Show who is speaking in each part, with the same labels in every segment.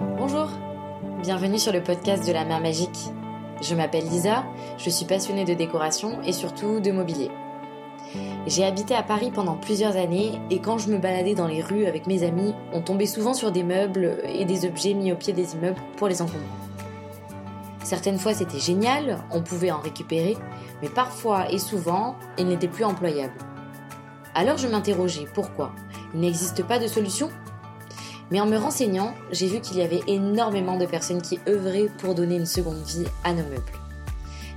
Speaker 1: Bonjour, bienvenue sur le podcast de la mer magique. Je m'appelle Lisa, je suis passionnée de décoration et surtout de mobilier. J'ai habité à Paris pendant plusieurs années et quand je me baladais dans les rues avec mes amis, on tombait souvent sur des meubles et des objets mis au pied des immeubles pour les encombrer. Certaines fois c'était génial, on pouvait en récupérer, mais parfois et souvent, ils n'étaient plus employables. Alors je m'interrogeais pourquoi? Il n'existe pas de solution? Mais en me renseignant, j'ai vu qu'il y avait énormément de personnes qui œuvraient pour donner une seconde vie à nos meubles.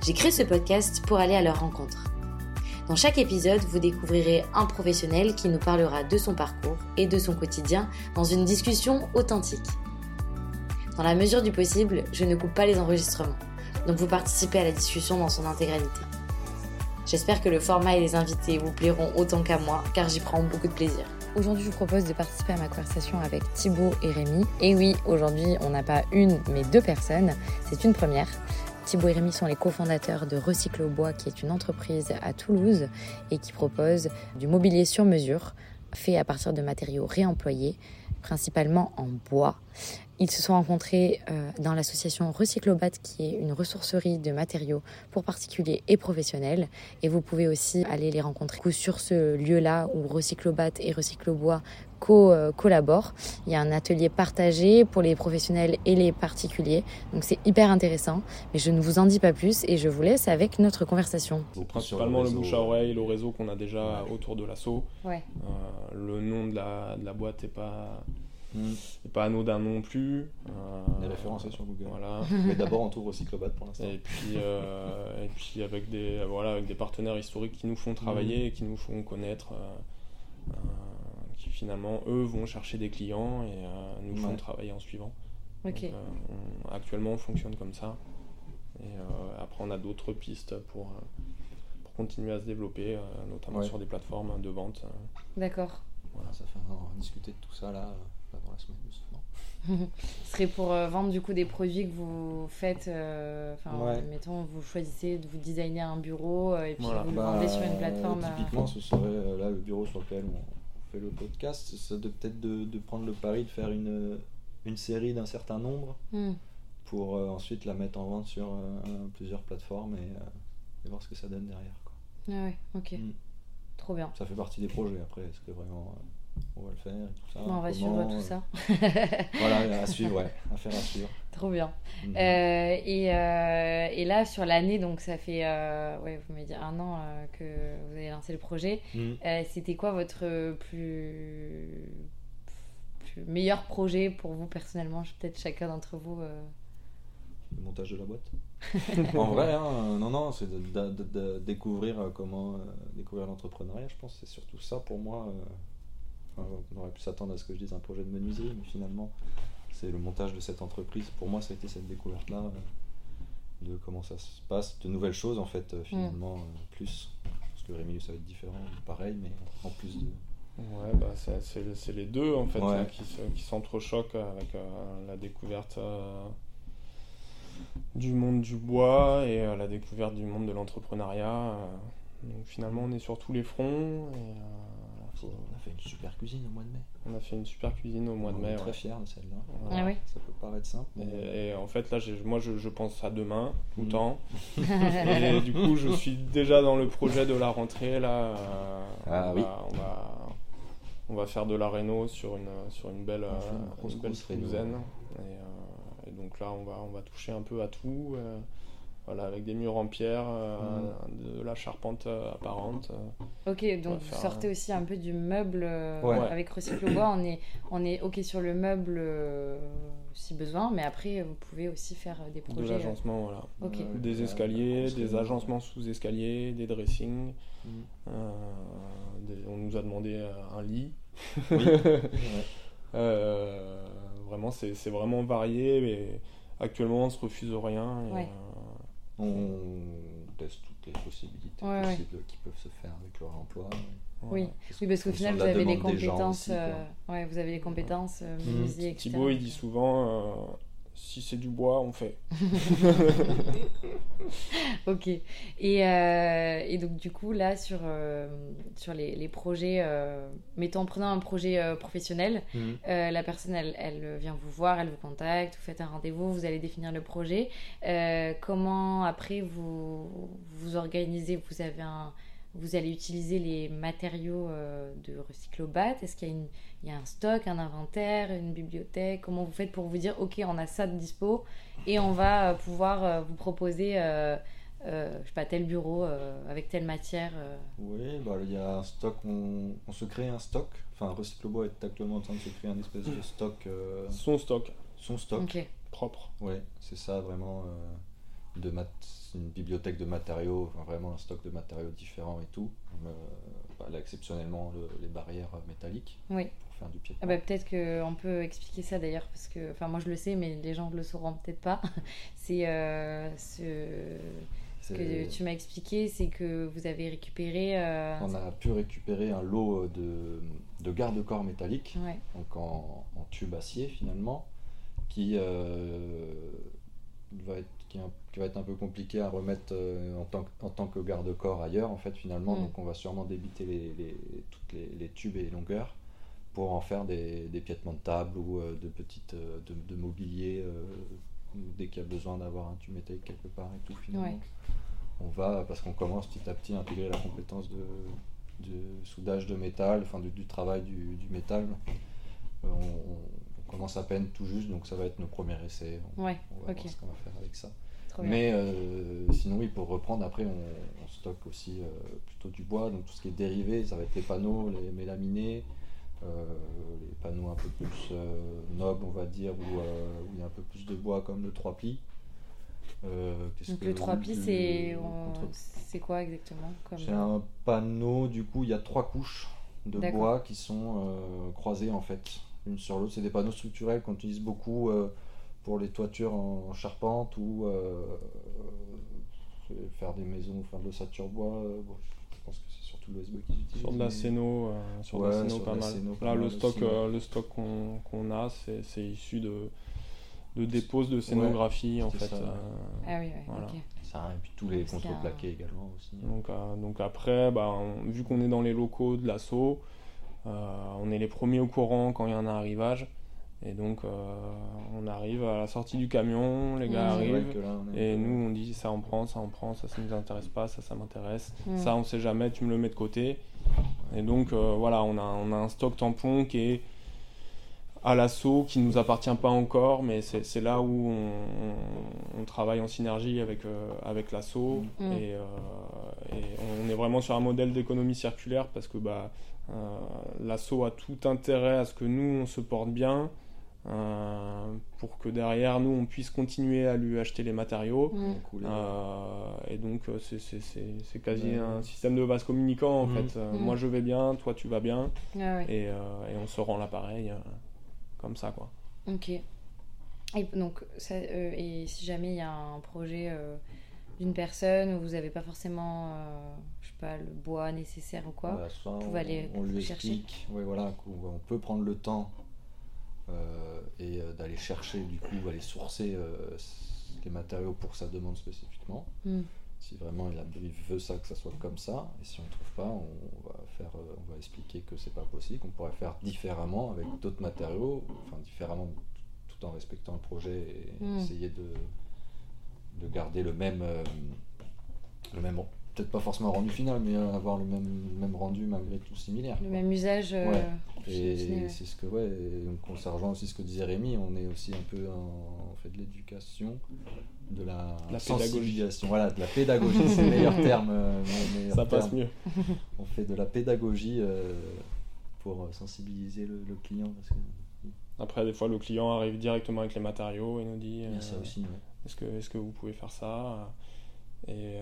Speaker 1: J'ai créé ce podcast pour aller à leur rencontre. Dans chaque épisode, vous découvrirez un professionnel qui nous parlera de son parcours et de son quotidien dans une discussion authentique. Dans la mesure du possible, je ne coupe pas les enregistrements, donc vous participez à la discussion dans son intégralité. J'espère que le format et les invités vous plairont autant qu'à moi, car j'y prends beaucoup de plaisir. Aujourd'hui, je vous propose de participer à ma conversation avec Thibaut et Rémi. Et oui, aujourd'hui, on n'a pas une, mais deux personnes. C'est une première. Thibaut et Rémi sont les cofondateurs de Recycle au Bois, qui est une entreprise à Toulouse et qui propose du mobilier sur mesure, fait à partir de matériaux réemployés, principalement en bois. Ils se sont rencontrés euh, dans l'association Recyclobat, qui est une ressourcerie de matériaux pour particuliers et professionnels. Et vous pouvez aussi aller les rencontrer sur ce lieu-là où Recyclobat et Recyclobois co euh, collaborent. Il y a un atelier partagé pour les professionnels et les particuliers. Donc c'est hyper intéressant. Mais je ne vous en dis pas plus et je vous laisse avec notre conversation.
Speaker 2: Principalement le, bouche à oreille, le réseau qu'on a déjà autour de l'assaut.
Speaker 1: Ouais.
Speaker 2: Euh, le nom de la, de la boîte n'est pas
Speaker 3: Mm.
Speaker 2: C'est pas anodin non plus.
Speaker 3: Euh, est référencé sur Google.
Speaker 2: Voilà.
Speaker 3: Mais d'abord, on trouve Recyclobat pour l'instant.
Speaker 2: Et puis, euh, et puis avec, des, voilà, avec des partenaires historiques qui nous font travailler,
Speaker 3: Mm.
Speaker 2: et qui nous font connaître, euh, euh, qui finalement, eux, vont chercher des clients et euh, nous font
Speaker 3: Ouais.
Speaker 2: travailler en suivant.
Speaker 1: Ok.
Speaker 2: Donc, euh, on- actuellement, on fonctionne comme ça. Et euh, après, on a d'autres pistes pour, pour continuer à se développer, euh, notamment
Speaker 3: Ouais.
Speaker 2: sur des plateformes de vente.
Speaker 1: D'accord.
Speaker 3: Voilà, ça fait on va discuter de tout ça là, dans la semaine justement.
Speaker 1: Ce serait pour euh, vendre du coup des produits que vous faites. euh, Enfin,
Speaker 3: Ouais.
Speaker 1: mettons, vous choisissez de vous designer un bureau euh, et puis
Speaker 2: Voilà.
Speaker 1: vous le
Speaker 3: Bah,
Speaker 1: vendez sur une plateforme. euh,
Speaker 3: Typiquement, ce serait euh, là le bureau sur lequel on on fait le podcast. Ce serait de- peut-être de, de prendre le pari de faire une, une série d'un certain nombre
Speaker 1: hmm.
Speaker 3: pour euh, ensuite la mettre en vente sur euh, plusieurs plateformes et, euh, et voir ce que ça donne derrière. quoi.
Speaker 1: Ah ouais, ok.
Speaker 3: Mm.
Speaker 1: Trop bien.
Speaker 3: Ça fait partie des projets. Après, est-ce que vraiment euh, on va le faire et tout ça
Speaker 1: Bon, on va suivre tout
Speaker 3: euh,
Speaker 1: ça.
Speaker 3: Voilà, à suivre, ouais, affaire à suivre.
Speaker 1: Trop bien.
Speaker 3: Mhm.
Speaker 1: Euh, et, euh, et là, sur l'année, donc ça fait, euh, ouais, vous m'avez dit un an euh, que vous avez lancé le projet.
Speaker 3: Mhm.
Speaker 1: Euh, C'était quoi votre plus, meilleur projet pour vous personnellement? Peut-être chacun d'entre vous. euh,
Speaker 3: le montage de la boîte? en vrai, hein, euh, non, non, c'est de, de- de- de découvrir euh, comment euh, découvrir l'entrepreneuriat. Je pense c'est surtout ça pour moi. euh, enfin, on aurait pu s'attendre à ce que je dise un projet de menuiserie, mais finalement, c'est le montage de cette entreprise. Pour moi, ça a été cette découverte-là, euh, de comment ça se passe, de nouvelles choses en fait, euh, finalement, euh, plus. Parce que Rémi, ça va être différent, pareil, mais en plus de.
Speaker 2: Ouais, bah, c'est- les deux en fait
Speaker 3: Ouais.
Speaker 2: hein, qui, se- qui s'entrechoquent avec euh, la découverte euh, du monde du bois et euh, la découverte du monde de l'entrepreneuriat. euh. donc finalement, on est sur tous les fronts. Et, euh,
Speaker 3: On a fait une super cuisine au mois de mai.
Speaker 2: on a fait une super cuisine au mois de
Speaker 3: On
Speaker 2: mai.
Speaker 3: est très
Speaker 2: ouais.
Speaker 3: fiers de celle-là.
Speaker 2: Voilà.
Speaker 1: Ah oui
Speaker 3: Ça peut paraître simple, mais.
Speaker 2: Et, et en fait, là, j'ai- moi, je, je pense à demain, tout le
Speaker 3: Mm.
Speaker 2: temps. Et du coup, je suis déjà dans le projet de la rentrée. Là, euh,
Speaker 3: Ah
Speaker 2: on,
Speaker 3: oui.
Speaker 2: va, on, va, on va faire de la réno sur une, sur une belle,
Speaker 3: fait une
Speaker 2: euh,
Speaker 3: grosse,
Speaker 2: une belle
Speaker 3: grosse.
Speaker 2: Et, euh, et donc là, on va, on va toucher un peu à tout. euh, voilà, avec des murs en pierre, euh,
Speaker 3: Mm.
Speaker 2: de la charpente euh, apparente. euh.
Speaker 1: Ok, donc vous sortez aussi un peu du meuble euh,
Speaker 3: Ouais.
Speaker 1: avec Recycle bois. On est, on est ok sur le meuble euh, si besoin, mais après vous pouvez aussi faire des
Speaker 2: de
Speaker 1: projets. euh,
Speaker 2: l'agencement, voilà.
Speaker 3: Euh,
Speaker 2: Des escaliers, des agencements sous escaliers, des dressings.
Speaker 3: Mm.
Speaker 2: Euh, des- on nous a demandé euh, un lit.
Speaker 3: Oui. Ouais.
Speaker 2: Euh, vraiment, c'est c'est vraiment varié, mais actuellement, on se refuse rien. et,
Speaker 1: Ouais.
Speaker 2: Euh,
Speaker 3: On teste toutes les possibilités
Speaker 1: Ouais, ouais.
Speaker 3: possibles qui peuvent se faire avec le réemploi.
Speaker 1: Oui,
Speaker 2: voilà.
Speaker 1: oui, parce qu'au final
Speaker 3: de
Speaker 1: vous avez les compétences.
Speaker 3: aussi, quoi.
Speaker 1: euh, ouais, vous avez les compétences euh.
Speaker 2: Thibaut, il dit souvent, euh, si c'est du bois, on fait.
Speaker 1: ok. Et, euh, et, donc, du coup, là, sur, euh, sur les, les projets, euh, mettons en prenant un projet professionnel, mhm. la personne, elle, elle, vient vous voir, elle vous contacte, vous faites un rendez-vous, vous allez définir le projet. comment, après, vous vous organisez? Vous avez un vous allez utiliser les matériaux de Recyclobat Est-ce qu'il y a une il y a un stock, un inventaire, une bibliothèque? Comment vous faites pour vous dire, ok, on a ça de dispo et on va euh, pouvoir euh, vous proposer, euh, euh, je sais pas, tel bureau avec telle matière
Speaker 3: Oui, bah, il y a un stock, on, se crée un stock. Enfin, Recyclebois est actuellement en train de se créer un espèce de stock.
Speaker 2: Son stock.
Speaker 3: Son stock.
Speaker 2: Propre.
Speaker 3: Oui, c'est ça vraiment. De mat une bibliothèque de matériaux, vraiment un stock de matériaux différents et tout. Bah, là, exceptionnellement, les barrières métalliques.
Speaker 1: Oui
Speaker 3: faire du pied
Speaker 1: ah bah, peut-être qu'on peut expliquer ça d'ailleurs, parce que, enfin moi je le sais, mais les gens ne le sauront peut-être pas. c'est euh, ce, que tu m'as expliqué, c'est que vous avez récupéré... Euh,
Speaker 3: On a pu récupérer un lot de, de garde-corps métalliques, donc en, tube acier finalement, qui, euh, va être, qui, va être un peu compliqué à remettre en, tant, en tant que garde-corps ailleurs en fait finalement. Mm. Donc on va sûrement débiter les, les, toutes les, les tubes et les longueurs pour en faire des, des piétements de table ou euh, de petites euh, de, mobilier euh, dès qu'il y a besoin d'avoir un tube métallique quelque part et tout finalement. On va, parce qu'on commence petit à petit à intégrer la compétence de, de soudage de métal, enfin du, du travail du, du métal. On, commence à peine tout juste, donc ça va être nos premiers essais.
Speaker 1: On, ouais,
Speaker 3: va voir ce qu'on va faire avec ça. Mais sinon, oui, pour reprendre, après, on, stocke aussi plutôt du bois, donc tout ce qui est dérivé, ça va être les panneaux, les mélaminés, euh, les panneaux un peu plus euh, nobles, on va dire, euh, où, il y a un peu plus de bois comme le 3 plis.
Speaker 1: Donc le 3 plis, c'est quoi exactement
Speaker 3: C'est un panneau, du coup, il y a trois couches de bois qui sont croisées en fait, l'une sur l'autre. C'est des panneaux structurels qu'on utilise beaucoup pour les toitures en charpente ou faire des maisons, faire de l'ossature bois. je pense que
Speaker 2: sur de la Céno, euh, sur de la pas mal. Là, le stock, euh, le stock qu'on a, c'est issu de, de dépose de scénographie en fait. Euh,
Speaker 1: ah oui, voilà.
Speaker 3: Ça, et puis tous les contreplaqués également aussi.
Speaker 2: Donc, donc après, bah, vu qu'on est dans les locaux de l'assaut, on est les premiers au courant quand il y a un arrivage. Et donc, euh, on arrive à la sortie du camion, les gars arrivent, et nous, on dit ça on prend, ça on prend, ça ça nous intéresse pas, ça ça m'intéresse, ça on sait jamais, tu me le mets de côté. Et donc, euh, voilà, on a, on a un stock tampon qui est à l'assaut, qui ne nous appartient pas encore, mais c'est là où on, travaille en synergie avec, euh, avec l'assaut. Mm. Et, et, on est vraiment sur un modèle d'économie circulaire parce que bah, l'assaut a tout intérêt à ce que nous, on se porte bien euh, pour que derrière nous on puisse continuer à lui acheter les matériaux. Mm. Euh, et donc euh, c'est quasi un système de base communicant en mm. fait. Mm. Moi je vais bien, toi tu vas bien. Ah et, et, on se rend l'appareil comme ça quoi.
Speaker 1: Ok. Et donc ça, et si jamais il y a un projet d'une personne où vous n'avez pas forcément je sais pas le bois nécessaire ou quoi,
Speaker 3: bah, vous pouvez aller on lui chercher. Explique, ouais, voilà, on peut prendre le temps euh, et euh, d'aller chercher, du coup, aller sourcer euh, les matériaux pour sa demande spécifiquement. Hmm. Si vraiment il, veut ça, que ça soit comme ça, et si on ne trouve pas, on va, faire, on va expliquer que c'est pas possible, qu'on pourrait faire différemment avec d'autres matériaux, enfin différemment tout en respectant le projet et hmm. essayer de, de garder le même, le même peut-être pas forcément rendu final, mais avoir le même, même rendu malgré tout similaire.
Speaker 1: Le même usage.
Speaker 3: Euh, et c'est ce que, ouais, donc conservant aussi ce que disait Rémi, on est aussi un peu en, fait de l'éducation, de la,
Speaker 2: la sensibilisation.
Speaker 3: Voilà, de la pédagogie, c'est le meilleur terme. Euh,
Speaker 2: Ça passe mieux.
Speaker 3: on fait de la pédagogie euh, pour sensibiliser le, client. Parce que,
Speaker 2: Après, des fois, le client arrive directement avec les matériaux et nous dit.
Speaker 3: ça aussi,
Speaker 2: Est-ce que, est -ce que vous pouvez faire ça? Et,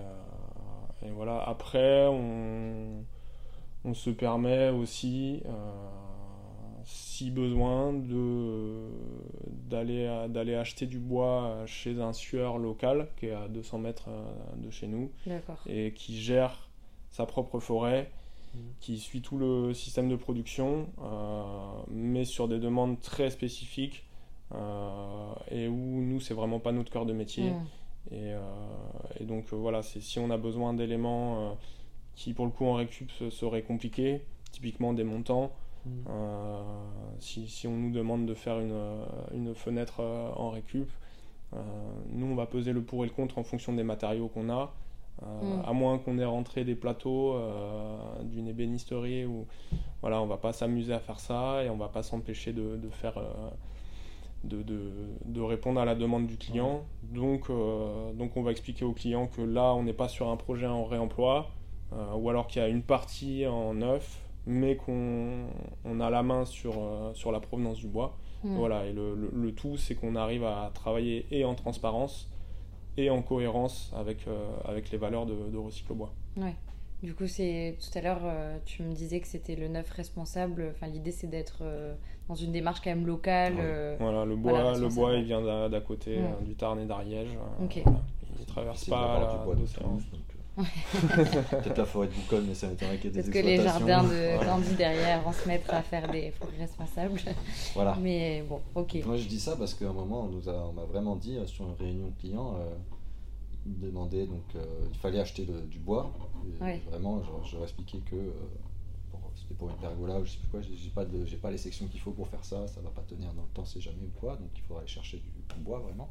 Speaker 2: et voilà, après, on, on se permet aussi, euh, si besoin, d'aller acheter du bois chez un sueur local qui est à 200 mètres euh, de chez nous et qui gère sa propre forêt, mmh. qui suit tout le système de production, euh, mais sur des demandes très spécifiques. et où nous, c'est vraiment pas notre cœur de métier.
Speaker 1: Mm.
Speaker 2: Et, euh, et donc euh, voilà, c'est si on a besoin d'éléments euh, qui pour le coup en récup se- seraient compliqués, typiquement des montants,
Speaker 3: Mm.
Speaker 2: euh, si, si on nous demande de faire une, une fenêtre euh, en récup, euh, nous on va peser le pour et le contre en fonction des matériaux qu'on a. Euh,
Speaker 1: Mm.
Speaker 2: À moins qu'on ait rentré des plateaux euh, d'une ébénisterie ou voilà, on va pas s'amuser à faire ça et on va pas s'empêcher de, de faire euh, de, de- de répondre à la demande du client. Donc, euh, donc on va expliquer au client que là on n'est pas sur un projet en réemploi euh, ou alors qu'il y a une partie en neuf mais qu'on on a la main sur, euh, sur la provenance du bois.
Speaker 1: Mm.
Speaker 2: Voilà, et le, le- le tout, c'est qu'on arrive à travailler et en transparence et en cohérence avec, avec les valeurs de, de Recycle Bois.
Speaker 1: Ouais. Du coup, c'est tout à l'heure, euh, tu me disais que c'était le neuf responsable. Enfin, l'idée, c'est d'être euh, dans une démarche quand même locale.
Speaker 3: Ouais.
Speaker 1: euh,
Speaker 2: Voilà, le bois,
Speaker 1: Voilà,
Speaker 2: le bois il vient d'à d'à côté, du Tarn et d'Ariège. euh,
Speaker 1: Ok.
Speaker 2: voilà. Il traverse pas la-
Speaker 3: du bois de
Speaker 2: l'océan.
Speaker 3: Peut-être la forêt de Boucol, mais ça m'étonnerait qu'il y ait des
Speaker 1: Peut-être que les jardins de. Candy derrière vont se mettre à faire des forêts responsables.
Speaker 3: Voilà.
Speaker 1: Mais bon, ok.
Speaker 3: Moi je dis ça parce qu'à un moment on nous a, on m'a vraiment dit sur une réunion client, euh, demandaient donc euh, il fallait acheter le- du bois. Et
Speaker 1: Ouais.
Speaker 3: Vraiment, je, je leur expliquais que euh, c'était pour une pergola ou je sais plus quoi, j'ai pas de, pas les sections qu'il faut pour faire ça, ça va pas tenir dans le temps, c'est jamais ou quoi, donc il faudra aller chercher du, du bois vraiment.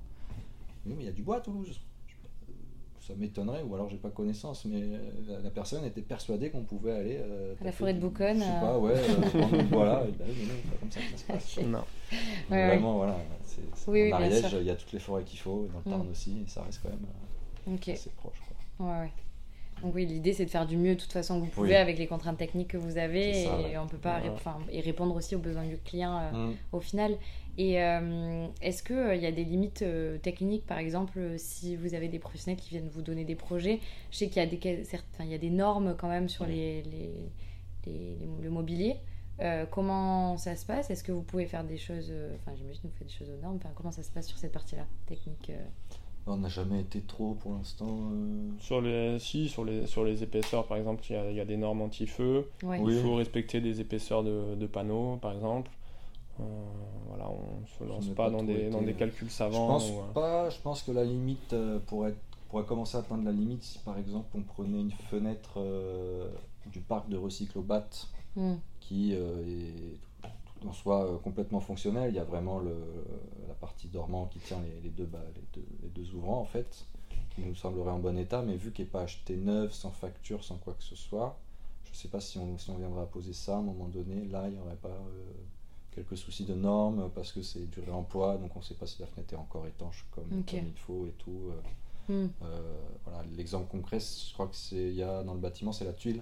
Speaker 3: Mais il y a du bois à Toulouse. Je- euh, Ça m'étonnerait, ou alors j'ai pas connaissance, mais euh, la, la personne était persuadée qu'on pouvait aller. euh,
Speaker 1: À la forêt de Bouconne,
Speaker 3: Je sais pas, ouais, euh, prendre du bois là. Et ben, mais non, c'est pas comme ça que ça se passe.
Speaker 2: Non.
Speaker 1: Ouais, ouais.
Speaker 3: Vraiment, voilà. C'est, c'est-
Speaker 1: Oui, oui,
Speaker 3: en
Speaker 1: bien
Speaker 3: Ariège,
Speaker 1: sûr.
Speaker 3: il y a toutes les forêts qu'il faut, et dans le Tarn
Speaker 1: Mm.
Speaker 3: aussi, et ça reste quand même euh,
Speaker 1: Ok.
Speaker 3: assez proche. Quoi.
Speaker 1: Ouais, ouais. Donc oui, l'idée c'est de faire du mieux de toute façon que vous pouvez
Speaker 3: Oui.
Speaker 1: avec les contraintes techniques que vous avez
Speaker 3: ça,
Speaker 1: et
Speaker 3: ouais.
Speaker 1: on peut pas
Speaker 2: Ouais.
Speaker 1: et répondre aussi aux besoins du client euh,
Speaker 3: Mm.
Speaker 1: au final. Et euh, est-ce qu'il il y a des limites euh, techniques, par exemple, euh, si vous avez des professionnels qui viennent vous donner des projets? Je sais qu'il y, a des, il y a des normes quand même sur les, les, les- les- le mobilier. Euh, comment ça se passe? Est-ce que vous pouvez faire des choses euh, Enfin, j'imagine que vous faites des choses aux normes. Enfin, comment ça se passe sur cette partie-là, technique euh?
Speaker 3: On n'a jamais été trop pour l'instant. euh,
Speaker 2: Sur les, si, sur les, sur les épaisseurs, par exemple, il y a, il y a des normes anti-feu.
Speaker 1: Ouais.
Speaker 3: Oui.
Speaker 2: Il faut respecter des épaisseurs de, de panneaux, par exemple. Euh, voilà, on se lance pas,
Speaker 3: pas
Speaker 2: dans des,
Speaker 3: été-
Speaker 2: dans des calculs
Speaker 3: Je
Speaker 2: savants.
Speaker 3: pense
Speaker 2: ou, euh,
Speaker 3: pas. Je pense que la limite euh, pourrait, pourrait commencer à atteindre la limite si par exemple on prenait une fenêtre euh, du parc de Recyclobat
Speaker 1: Hmm.
Speaker 3: qui euh, est tout en soi euh, complètement fonctionnel. Il y a vraiment le, la partie dormant qui tient les, les deux, bas- les, deux, les deux ouvrants en fait, qui nous semblerait en bon état, mais vu qu'elle n'est pas acheté neuf, sans facture, sans quoi que ce soit, je ne sais pas si on, si on viendra poser ça à un moment donné. Là, il n'y aurait pas euh, quelques soucis de normes parce que c'est du réemploi, donc on ne sait pas si la fenêtre est encore étanche comme, il faut et tout. euh.
Speaker 1: Hmm.
Speaker 3: Euh, voilà, l'exemple concret, je crois que c'est il y a dans le bâtiment, c'est la tuile.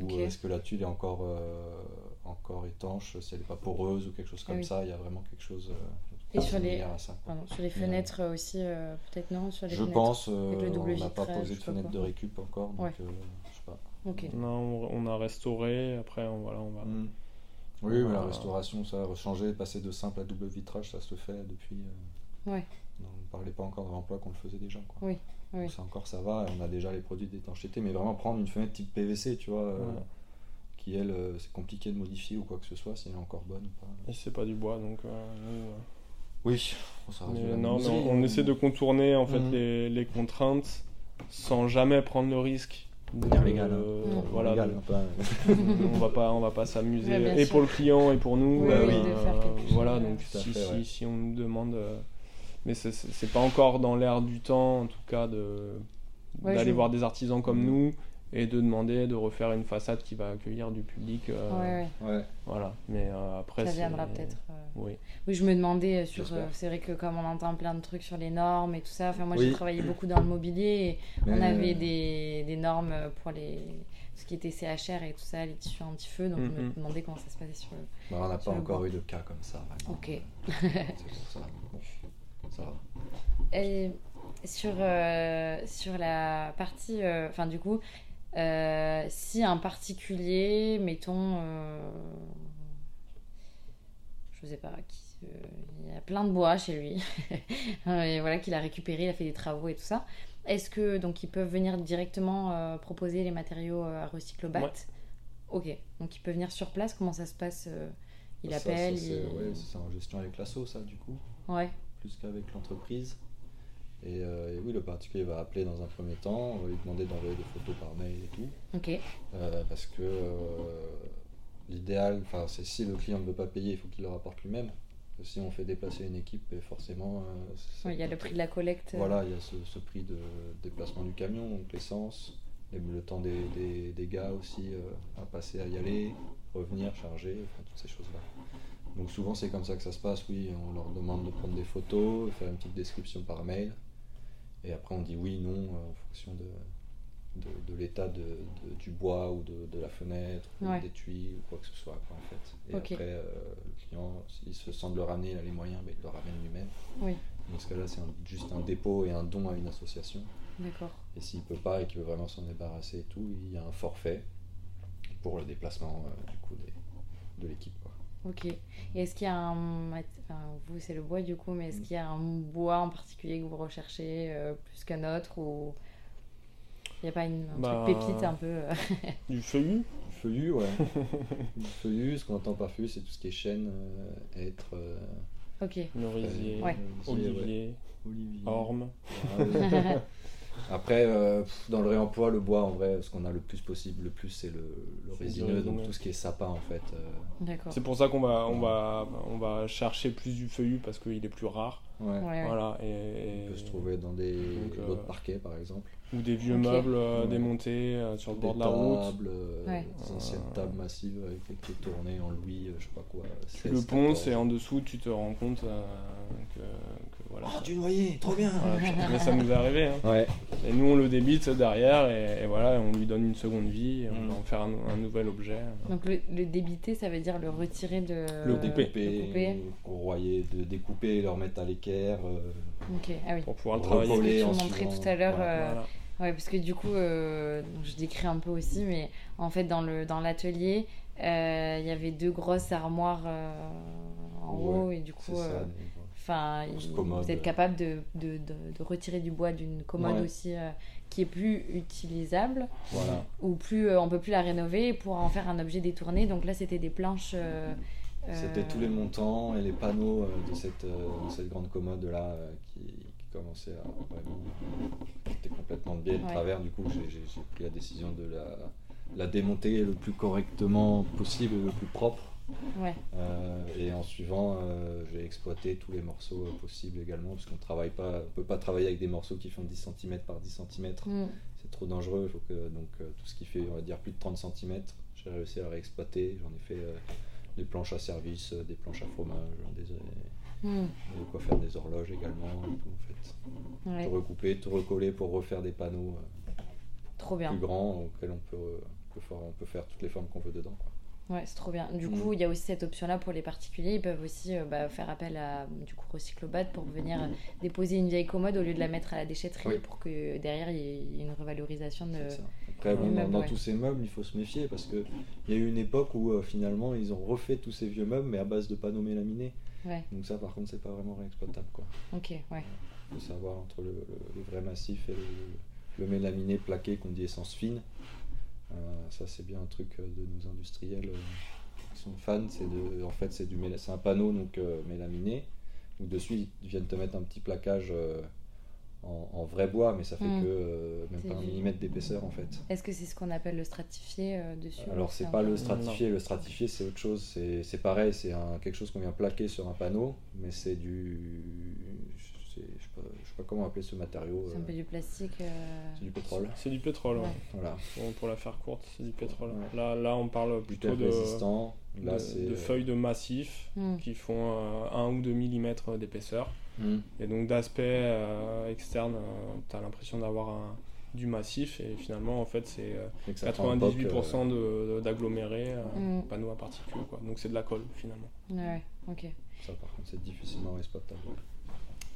Speaker 3: Ou est-ce que la tuile est encore encore étanche, si elle n'est pas poreuse ou quelque chose comme
Speaker 1: oui.
Speaker 3: ça, il y a vraiment quelque chose
Speaker 1: Et
Speaker 3: euh,
Speaker 1: sur les-
Speaker 3: à ça.
Speaker 1: Pardon, sur les fenêtres euh, aussi, euh, peut-être non sur les
Speaker 3: Je
Speaker 1: fenêtres.
Speaker 3: pense, euh,
Speaker 1: le
Speaker 3: on n'a pas posé de fenêtre de récup encore, donc
Speaker 1: Ouais.
Speaker 3: euh, je sais pas.
Speaker 2: Non, on, a restauré, après on, voilà, on va.
Speaker 3: Mm. Oui, mais la restauration, ça, changer, passer de simple à double vitrage, ça se fait depuis. euh,
Speaker 1: Ouais.
Speaker 3: On ne parlait pas encore de réemploi qu'on le faisait déjà. Quoi.
Speaker 1: Oui, oui.
Speaker 3: Donc ça encore, ça va, et on a déjà les produits d'étanchéité, mais vraiment prendre une fenêtre type PVC, tu vois, euh,
Speaker 2: Ouais.
Speaker 3: Qui elle, euh, c'est compliqué de modifier ou quoi que ce soit, si elle est encore bonne ou pas.
Speaker 2: Et c'est pas du bois, donc euh, euh,
Speaker 3: Oui,
Speaker 2: mais non, mais on, on essaie de contourner en fait
Speaker 3: Mhm.
Speaker 2: les, les contraintes sans jamais prendre le risque. de-
Speaker 3: Bien légal,
Speaker 2: euh, voilà,
Speaker 3: Légal,
Speaker 2: de-
Speaker 3: pas-
Speaker 2: on va pas on va pas s'amuser
Speaker 1: Ouais,
Speaker 2: et
Speaker 1: sûr.
Speaker 2: pour le client et pour nous euh,
Speaker 3: oui,
Speaker 1: de
Speaker 2: voilà donc si,
Speaker 3: fait,
Speaker 2: si,
Speaker 3: ouais.
Speaker 2: si on nous demande mais c'est- pas encore dans l'air du temps en tout cas de
Speaker 1: Ouais,
Speaker 2: d'aller
Speaker 1: je-
Speaker 2: voir des artisans comme
Speaker 3: Mhm.
Speaker 2: nous et de demander de refaire une façade qui va accueillir du public euh,
Speaker 1: Ouais, ouais.
Speaker 3: Ouais,
Speaker 2: voilà mais euh, après
Speaker 1: Ça viendra peut-être. euh.
Speaker 2: oui
Speaker 1: Oui, je me demandais euh, sur. Euh, c'est vrai que comme on entend plein de trucs sur les normes et tout ça, enfin moi
Speaker 3: Oui.
Speaker 1: j'ai travaillé beaucoup dans le mobilier et on avait des, des normes pour les ce qui était CHR et tout ça, les tissus anti-feu, donc je me demandais comment ça se passait sur le.
Speaker 3: bah, on n'a pas encore eu de cas comme ça. vraiment.
Speaker 1: Ok.
Speaker 3: C'est pour ça. Bon, ça va.
Speaker 1: Et sur, euh, sur la partie, euh, enfin du coup, euh, si un particulier, mettons, euh, je sais pas, qui, euh, il y a plein de bois chez lui, et voilà qu'il a récupéré, il a fait des travaux et tout ça. Est-ce que donc ils peuvent venir directement euh, proposer les matériaux euh, à Recyclobat
Speaker 2: Ouais.
Speaker 1: Ok, donc il peut venir sur place. Comment ça se passe euh, Il
Speaker 3: Ça,
Speaker 1: appelle,
Speaker 3: ça, c'est
Speaker 1: il...
Speaker 3: ouais, c'est en gestion avec l'asso, ça, du coup.
Speaker 1: ouais.
Speaker 3: plus qu'avec l'entreprise. Et, euh, et oui, le particulier va appeler dans un premier temps, on va lui demander d'envoyer des photos par mail et tout.
Speaker 1: Ok.
Speaker 3: Euh, parce que euh, l'idéal, c'est si le client ne veut pas payer, il faut qu'il le rapporte lui-même. Si on fait déplacer une équipe, et forcément.
Speaker 1: Ouais, Il y a le prix de la collecte.
Speaker 3: Voilà, il y a ce, ce prix de déplacement du camion, donc l'essence, le temps des, des- des gars aussi à passer à y aller, revenir, charger, enfin, toutes ces choses-là. Donc souvent c'est comme ça que ça se passe, oui, on leur demande de prendre des photos, de faire une petite description par mail, et après on dit oui, non, euh, en fonction de, de, de l'état de, de- du bois ou de, de la fenêtre, ou des tuiles, ou quoi que ce soit, quoi, en fait. Et après, euh, le client, s'il se sent de le ramener, il a les moyens, ben, il le ramène lui-même.
Speaker 1: Oui,
Speaker 3: Dans ce cas-là, c'est juste un dépôt et un don à une association.
Speaker 1: d'accord.
Speaker 3: Et s'il peut pas et qu'il veut vraiment s'en débarrasser et tout, il y a un forfait pour le déplacement euh, du coup des- de l'équipe.
Speaker 1: Ok. Et est-ce qu'il y a un. Enfin, vous, c'est le bois du coup, mais est-ce
Speaker 3: Mm.
Speaker 1: qu'il y a un bois en particulier que vous recherchez euh, plus qu'un autre ou. Il n'y a pas une, un
Speaker 2: Bah,
Speaker 1: truc pépite un peu. euh,
Speaker 2: Du feuillu
Speaker 3: Du feuillu, ouais. du feuillu, ce qu'on entend par feuillu, c'est tout ce qui est chêne, euh, hêtre, euh,
Speaker 1: Ok.
Speaker 2: Merisier,
Speaker 1: Ouais.
Speaker 3: olivier, ouais.
Speaker 2: olivier,
Speaker 3: olivier.
Speaker 2: orme.
Speaker 3: Ah. Après, euh, dans le réemploi, le bois, en vrai, ce qu'on a le plus possible, le plus, c'est le, le résineux, donc tout ce qui est sapin, en fait. euh,
Speaker 1: D'accord.
Speaker 2: C'est pour ça qu'on va, on va, on va chercher plus du feuillu parce qu'il est plus rare.
Speaker 3: ouais.
Speaker 2: Voilà, et,
Speaker 3: On peut se trouver dans des
Speaker 2: Donc, euh,
Speaker 3: lots de parquet, par exemple.
Speaker 2: ou des vieux meubles euh,
Speaker 3: Ouais.
Speaker 2: démontés euh, sur le bord de la route.
Speaker 3: tables, euh, des anciennes
Speaker 2: Euh,
Speaker 3: tables massives avec clés tournées en louis, euh, je sais pas quoi.
Speaker 2: Tu
Speaker 3: 16,
Speaker 2: le ponces
Speaker 3: 14.
Speaker 2: et en dessous, tu te rends compte euh, que voilà.
Speaker 3: Oh, du noyer, trop bien
Speaker 2: Voilà, mais ça nous est arrivé. hein.
Speaker 3: Ouais,
Speaker 2: Et nous, on le débite derrière et, et voilà, on lui donne une seconde vie et on
Speaker 3: Mm.
Speaker 2: va en faire un, un nouvel objet.
Speaker 1: Donc le, le débiter, ça veut dire le retirer de.
Speaker 2: Le
Speaker 3: le
Speaker 2: couper.
Speaker 3: découper,
Speaker 1: Le couper.
Speaker 3: ou rouiller, de découper le remettre à l'équerre. euh,
Speaker 1: Ok, ah oui.
Speaker 2: Pour pouvoir le travailler.
Speaker 3: en
Speaker 1: montrais tout à l'heure,
Speaker 3: Voilà.
Speaker 1: euh,
Speaker 2: Voilà.
Speaker 1: Ouais, parce que du coup, euh, je décris un peu aussi, mais en fait, dans le dans l'atelier, euh, il y avait deux grosses armoires euh, en
Speaker 3: Ouais,
Speaker 1: haut, et du coup,
Speaker 3: ça.
Speaker 1: euh, enfin, vous êtes capable de, de, de, de retirer du bois d'une commode
Speaker 3: Ouais.
Speaker 1: aussi euh, qui est plus utilisable,
Speaker 3: Voilà.
Speaker 1: ou plus, euh, on peut plus la rénover pour en faire un objet détourné. Donc là, c'était des planches. euh,
Speaker 3: C'était
Speaker 1: euh,
Speaker 3: tous les montants et les panneaux de cette, de cette grande commode là qui, qui commençait à vraiment était complètement de biais de
Speaker 1: Ouais.
Speaker 3: travers. Du coup, j'ai- pris la décision de la, la démonter le plus correctement possible, le plus propre.
Speaker 1: Ouais,
Speaker 3: Euh, et en suivant, euh, j'ai exploité tous les morceaux euh, possibles également, parce qu'on travaille pas, on peut pas travailler avec des morceaux qui font 10 cm par 10 cm.
Speaker 1: Mm.
Speaker 3: C'est trop dangereux. Faut que donc tout ce qui fait, on va dire, plus de 30 cm, j'ai réussi à réexploiter. J'en ai fait des planches à service, des planches à fromage, des,
Speaker 1: Mm.
Speaker 3: de quoi faire des horloges également. tout, en fait.
Speaker 1: Ouais,
Speaker 3: Tout recouper, tout recoller pour refaire des panneaux
Speaker 1: trop bien.
Speaker 3: plus grands auxquels on peut, on peut faire, on peut faire toutes les formes qu'on veut dedans. quoi.
Speaker 1: Ouais, c'est trop bien. Du
Speaker 3: Mm.
Speaker 1: coup, il y a aussi cette option-là pour les particuliers. Ils peuvent aussi euh, bah, faire appel à du coup Recyclobat pour venir euh, déposer une vieille commode au lieu de la mettre à la déchetterie
Speaker 3: Oui.
Speaker 1: pour que derrière il y ait une revalorisation de.
Speaker 3: Ça. Après, bon, dans,
Speaker 1: meuble,
Speaker 3: dans
Speaker 1: ouais.
Speaker 3: tous ces meubles, il faut se méfier parce qu'il y a eu une époque où euh, finalement ils ont refait tous ces vieux meubles mais à base de panneaux mélaminés.
Speaker 1: Ouais,
Speaker 3: Donc ça, par contre, c'est pas vraiment réexploitable. quoi.
Speaker 1: ok, ouais.
Speaker 3: Il faut savoir entre le, le- le vrai massif et le, le mélaminé plaqué qu'on dit essence fine. Euh, ça, c'est bien un truc euh, de nos industriels euh, qui sont fans. C'est de, en fait, c'est du méla- c'est un panneau donc mélaminé dessus ils viennent te mettre un petit plaquage en, en vrai bois, mais ça fait
Speaker 1: Mm.
Speaker 3: que euh, même pas un millimètre d'épaisseur en fait.
Speaker 1: Est-ce que c'est ce qu'on appelle le stratifié euh, dessus
Speaker 3: Alors c'est pas le stratifié, le stratifié c'est autre chose, c'est pareil, c'est quelque chose qu'on vient plaquer sur un panneau, mais c'est du... c'est- Je sais, pas, je sais pas comment appeler ce matériau,
Speaker 1: C'est un
Speaker 3: euh,
Speaker 1: peu du plastique. euh,
Speaker 3: c'est du pétrole.
Speaker 2: C'est du pétrole, ouais.
Speaker 1: Ouais.
Speaker 3: Voilà,
Speaker 2: Pour, pour la faire courte, c'est du pétrole.
Speaker 3: Ouais.
Speaker 2: Là, là, on parle plutôt de,
Speaker 3: résistant, là
Speaker 2: de-
Speaker 3: c'est...
Speaker 2: de feuilles de massif
Speaker 1: hmm,
Speaker 2: qui font 1 ou 2 mm d'épaisseur.
Speaker 3: Hmm.
Speaker 2: Et donc d'aspect euh, externe, tu as l'impression d'avoir un- du massif et finalement en fait c'est euh,
Speaker 3: Et que ça prend un poc,
Speaker 2: 98%
Speaker 3: euh,
Speaker 2: de- d'agglomérer, euh,
Speaker 1: Mm.
Speaker 2: panneaux à particules quoi. Donc c'est de la colle finalement.
Speaker 1: Ouais, ok.
Speaker 3: ça par contre c'est difficilement exploitable.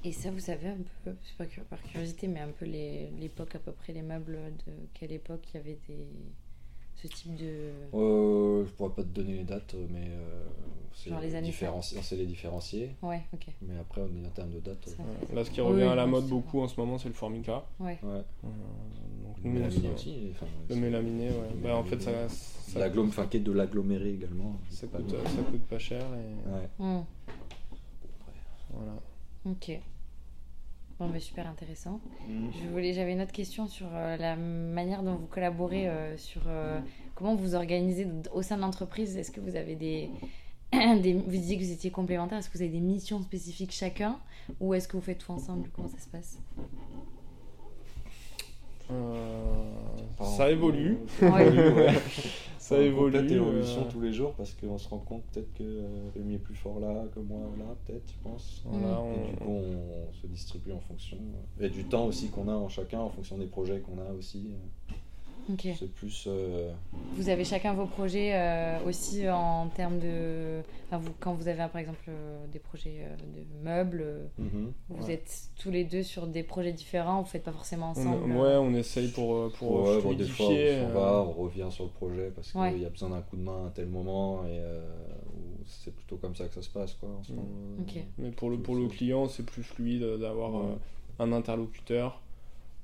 Speaker 1: Et ça, vous savez un peu, c'est pas que par curiosité, mais un peu les- l'époque à peu près, les meubles de quelle époque il y avait des ce type de.
Speaker 3: Euh, je pourrais pas te donner les dates, mais euh, c'est
Speaker 1: Genre les années
Speaker 3: différenci- on sait les différencier,
Speaker 1: Ouais, ok.
Speaker 3: mais après on est en termes de date.
Speaker 1: Ça-
Speaker 3: euh,
Speaker 2: Ouais. Là ce qui
Speaker 1: Oui,
Speaker 2: revient à la mode
Speaker 1: c'est-
Speaker 2: beaucoup en ce moment c'est le formica.
Speaker 1: Ouais.
Speaker 3: ouais.
Speaker 2: Euh, donc
Speaker 3: Le mélaminé aussi. enfin,
Speaker 2: Le
Speaker 3: c'est-
Speaker 2: mélaminé, ouais.
Speaker 3: Le
Speaker 2: Bah, en fait ça, ça,
Speaker 3: L'agglom- enfin, qui est de l'aggloméré également.
Speaker 2: ça
Speaker 3: c'est
Speaker 2: coûte, ça coûte pas cher et
Speaker 3: Ouais.
Speaker 1: Hmm.
Speaker 2: voilà.
Speaker 1: Ok. Bon, mais super intéressant.
Speaker 3: Mm.
Speaker 1: Je voulais, j'avais une autre question sur euh, la manière dont vous collaborez, euh, sur euh, comment vous organisez au sein de l'entreprise. Est-ce que vous avez des, des, vous disiez que vous étiez complémentaires. Est-ce que vous avez des missions spécifiques chacun, ou est-ce que vous faites tout ensemble? Comment ça se passe?
Speaker 2: Euh, ça évolue.
Speaker 1: Ouais.
Speaker 2: Ça
Speaker 3: En
Speaker 2: évolue.
Speaker 3: complète évolution
Speaker 2: euh,
Speaker 3: tous les jours parce qu'on se rend compte peut-être que Rémi est plus fort là que moi là, peut-être, je pense.
Speaker 2: voilà,
Speaker 1: Mm.
Speaker 3: Et du
Speaker 2: on-
Speaker 3: coup, on, se distribue en fonction. Et du temps aussi qu'on a en chacun, en fonction des projets qu'on a aussi. C'est plus. euh,
Speaker 1: Vous avez chacun vos projets euh, aussi en termes de, enfin, vous, quand vous avez par exemple euh, des projets de meubles,
Speaker 3: mhm.
Speaker 1: vous
Speaker 2: Ouais.
Speaker 1: êtes tous les deux sur des projets différents. Vous faites pas forcément
Speaker 2: on-
Speaker 1: ensemble. euh,
Speaker 2: ouais, on essaye pour, pour
Speaker 3: Ouais, bon, des fois, on
Speaker 2: euh,
Speaker 3: va, on revient sur le projet parce qu'il
Speaker 1: Ouais.
Speaker 3: y a besoin d'un coup de main à tel moment et euh, c'est plutôt comme ça que ça se passe. Quoi, en ce
Speaker 2: Mm.
Speaker 3: moment.
Speaker 2: Mais pour le, pour le client, c'est plus fluide d'avoir
Speaker 3: Ouais.
Speaker 2: euh, un interlocuteur.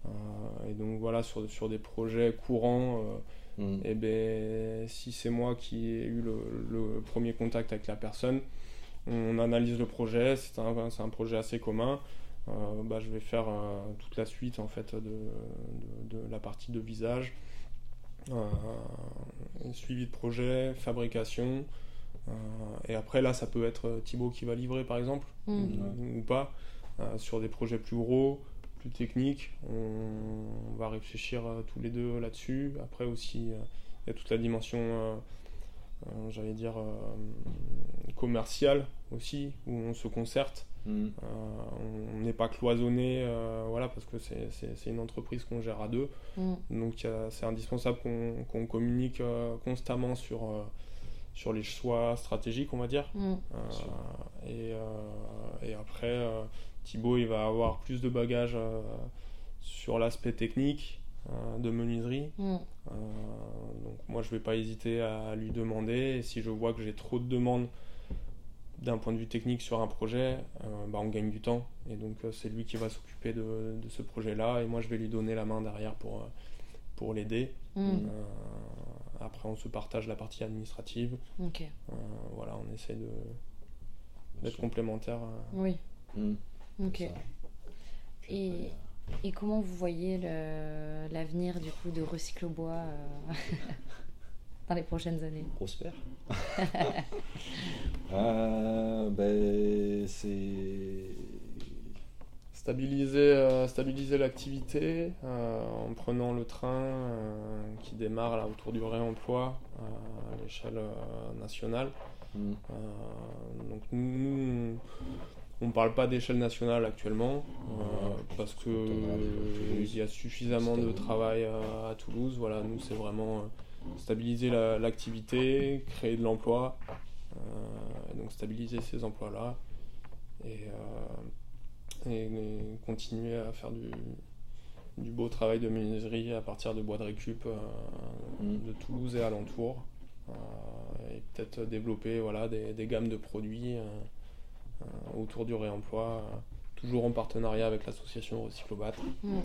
Speaker 2: Euh, et donc voilà, sur, sur des projets courants, euh,
Speaker 3: Mm.
Speaker 2: et ben, si c'est moi qui ai eu le, le premier contact avec la personne, on analyse le projet, c'est un, c'est un projet assez commun. Euh, bah, je vais faire euh, toute la suite en fait de, de- de la partie de visage, euh, suivi de projet, fabrication. euh, et après là, ça peut être Thibaut qui va livrer par exemple
Speaker 1: Mm.
Speaker 2: ou, ou pas. Euh, sur des projets plus gros, plus techniques, on, on va réfléchir euh, tous les deux là-dessus. Après aussi, euh, il y a toute la dimension, euh, euh, j'allais dire, euh, commerciale aussi, où on se concerte. Euh, on- n'est pas cloisonné, euh, voilà, parce que c'est- une entreprise qu'on gère à deux.
Speaker 1: Mm.
Speaker 2: Donc c'est indispensable qu'on communique euh, constamment sur, euh, sur les choix stratégiques, on va dire.
Speaker 3: Sûr.
Speaker 2: et, euh, et après, euh, Thibaut, il va avoir plus de bagages euh, sur l'aspect technique euh, de menuiserie.
Speaker 1: Mm.
Speaker 2: Euh, donc moi, je vais pas hésiter à lui demander. Et si je vois que j'ai trop de demandes d'un point de vue technique sur un projet, euh, bah, on gagne du temps. Et donc euh, c'est lui qui va s'occuper de, de ce projet-là. Et moi, je vais lui donner la main derrière pour, euh, pour l'aider.
Speaker 1: Mm.
Speaker 2: Euh, après, on se partage la partie administrative.
Speaker 1: Ok.
Speaker 2: Euh, voilà, on essaie de d'être complémentaires. euh.
Speaker 1: Oui.
Speaker 3: Mm.
Speaker 1: Ok. Et, et comment vous voyez l'avenir du coup de Recycle au bois euh, dans les prochaines années?
Speaker 3: Prospère. Euh, ben, c'est.
Speaker 2: Stabiliser, euh, stabiliser l'activité euh, en prenant le train euh, qui démarre là autour du réemploi à l'échelle nationale.
Speaker 3: Mm.
Speaker 2: Euh, donc nous, on ne parle pas d'échelle nationale actuellement euh, parce que euh, il y a suffisamment de travail à Toulouse. Voilà, nous c'est vraiment euh, stabiliser la- l'activité, créer de l'emploi, euh, donc stabiliser ces emplois-là et, euh, et- et continuer à faire du, du beau travail de menuiserie à partir de bois de récup euh,
Speaker 3: Mm.
Speaker 2: de Toulouse et alentours. Euh, et peut-être développer voilà, des, des gammes de produits autour du réemploi, euh, toujours en partenariat avec l'association Recyclobat,
Speaker 1: Mm.
Speaker 2: euh,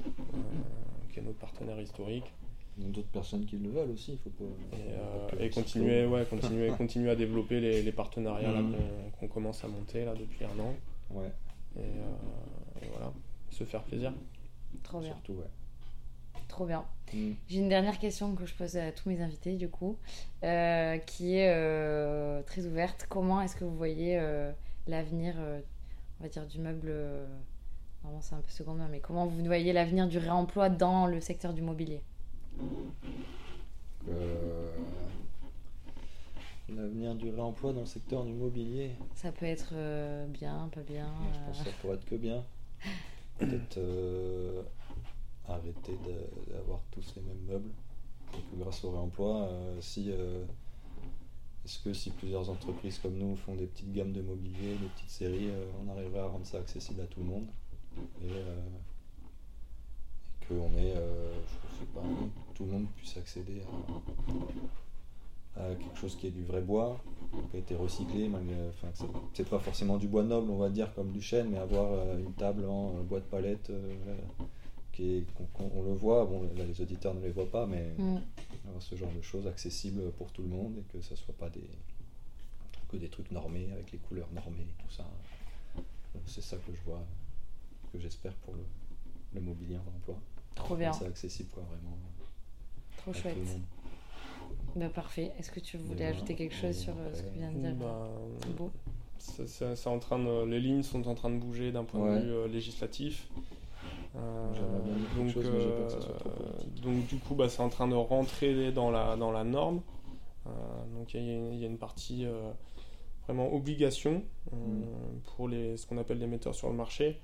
Speaker 2: qui est notre partenaire historique.
Speaker 3: Il y a d'autres personnes qui le veulent aussi, il faut pas.
Speaker 2: Et, euh,
Speaker 3: pas
Speaker 2: continuer, ouais, continuer, continuer à développer les, les partenariats
Speaker 3: Mhm.
Speaker 2: qu'on commence à monter là, depuis un an.
Speaker 3: Ouais,
Speaker 2: Et, euh, et voilà, se faire plaisir.
Speaker 1: Trop bien.
Speaker 3: surtout, ouais.
Speaker 1: Trop bien.
Speaker 3: Mm.
Speaker 1: J'ai une dernière question que je pose à tous mes invités, du coup, euh, qui est euh, très ouverte. Comment est-ce que vous voyez euh, l'avenir, euh, on va dire, du meuble euh, Normalement, c'est un peu secondaire, mais comment vous voyez l'avenir du réemploi dans le secteur du mobilier?
Speaker 3: Euh, L'avenir du réemploi dans le secteur du mobilier,
Speaker 1: Ça peut être euh, bien, pas bien.
Speaker 3: je pense que ça pourrait être que bien. Peut-être euh, arrêter d'avoir tous les mêmes meubles. Et que grâce au réemploi, si. Est-ce que si plusieurs entreprises comme nous font des petites gammes de mobilier, des petites séries, euh, on arriverait à rendre ça accessible à tout le monde et, euh, qu'on ait, euh, je sais pas, tout le monde puisse accéder à, à quelque chose qui est du vrai bois, qui a été recyclé, malgré, enfin, c'est- pas forcément du bois noble, on va dire, comme du chêne, mais avoir euh, une table en euh, bois de palette, qui est- qu'on- qu'on- on le voit, bon là les auditeurs ne les voient pas, mais
Speaker 1: mm,
Speaker 3: avoir ce genre de choses accessibles pour tout le monde et que ça soit pas des que des trucs normés avec les couleurs normées tout ça c'est ça que je vois, que j'espère pour le, le mobilier en emploi.
Speaker 1: Trop bien.
Speaker 3: C'est accessible, quoi, vraiment.
Speaker 1: Trop chouette. Bah, parfait. Est-ce que tu voulais
Speaker 3: voilà.
Speaker 1: ajouter quelque chose sur euh, ce que vient de dire
Speaker 2: Bah,
Speaker 1: Thibaut?
Speaker 2: c'est- c'est c'est en train de, les lignes sont en train de bouger d'un point
Speaker 3: Ouais.
Speaker 2: de vue euh, législatif. Donc,
Speaker 3: chose,
Speaker 2: euh,
Speaker 3: trop politique.
Speaker 2: donc du coup, bah, c'est en train de rentrer dans la, dans la norme. Euh, donc il y, a une- il y a une partie euh, vraiment obligation euh,
Speaker 3: Mm.
Speaker 2: pour les, ce qu'on appelle les metteurs sur le marché.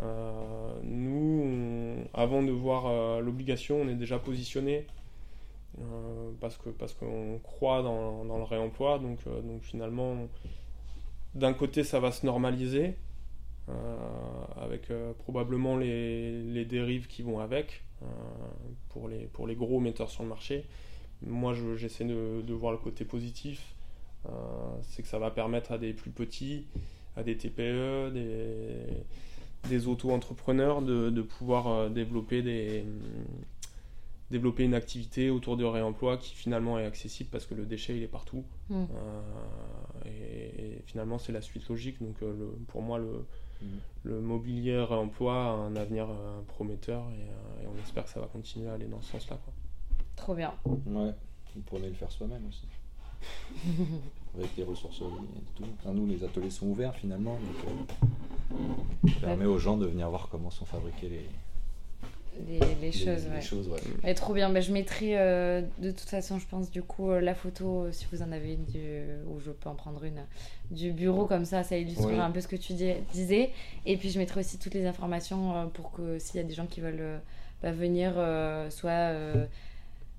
Speaker 2: Euh, nous, on- avant de voir euh, l'obligation, on est déjà positionné euh, parce que parce qu'on croit dans, dans le réemploi. Donc, euh, donc finalement, d'un côté, ça va se normaliser euh, avec euh, probablement les, les dérives qui vont avec euh, pour, les, pour les gros metteurs sur le marché. Moi, je- j'essaie de, de voir le côté positif. Euh, c'est que ça va permettre à des plus petits, à des TPE, des, des auto-entrepreneurs de, de pouvoir euh, développer, des, développer une activité autour du réemploi qui finalement est accessible parce que le déchet il est partout.
Speaker 1: Mm.
Speaker 2: Euh, et, et finalement c'est la suite logique. Donc euh, le, pour moi le,
Speaker 3: Mm.
Speaker 2: le mobilier réemploi a un avenir euh, prometteur et, euh, et on espère que ça va continuer à aller dans ce sens-là. quoi.
Speaker 1: Trop bien.
Speaker 3: Ouais, on pourrait le faire soi-même aussi. Avec les ressources et tout. Enfin, nous, les ateliers sont ouverts finalement, donc euh, ça permet aux gens de venir voir comment sont fabriquées les,
Speaker 1: Les, choses,
Speaker 3: les
Speaker 1: ouais.
Speaker 3: choses, ouais.
Speaker 1: Ouais, trop bien. Bah, je mettrai euh, de toute façon, je pense, du coup, euh, la photo, euh, si vous en avez une, du, ou je peux en prendre une, du bureau, comme ça, ça illustrera
Speaker 3: Oui.
Speaker 1: un peu ce que tu dis- disais. Et puis, je mettrai aussi toutes les informations euh, pour que s'il y a des gens qui veulent euh, bah, venir, euh, soit euh,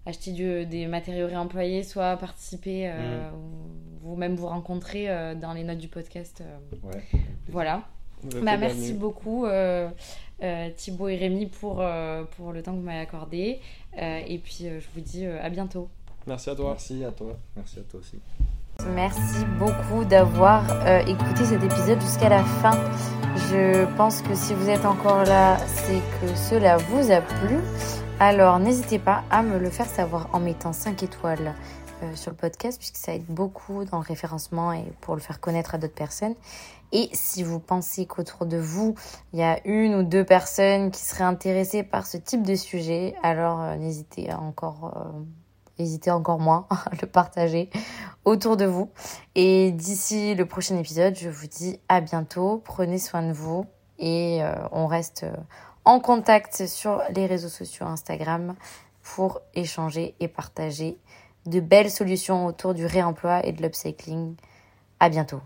Speaker 1: acheter du- des matériaux réemployés, soit participer, euh, ou vous-même vous rencontrer euh, dans les notes du podcast. euh,
Speaker 3: Ouais.
Speaker 1: voilà. Bah, merci beaucoup euh, euh, Thibaut et Rémi pour, euh, pour le temps que vous m'avez accordé. Euh, et puis euh, je vous dis euh, à bientôt.
Speaker 2: Merci à toi.
Speaker 3: Merci à toi, merci à toi aussi.
Speaker 1: Merci beaucoup d'avoir euh, écouté cet épisode jusqu'à la fin. Je pense que si vous êtes encore là, c'est que cela vous a plu. Alors n'hésitez pas à me le faire savoir en mettant 5 étoiles euh, sur le podcast, puisque ça aide beaucoup dans le référencement et pour le faire connaître à d'autres personnes. Et si vous pensez qu'autour de vous, il y a une ou deux personnes qui seraient intéressées par ce type de sujet, alors euh, n'hésitez encore, euh, hésitez encore moins à le partager autour de vous. Et d'ici le prochain épisode, je vous dis à bientôt. Prenez soin de vous et euh, on reste en contact sur les réseaux sociaux Instagram pour échanger et partager de belles solutions autour du réemploi et de l'upcycling. À bientôt.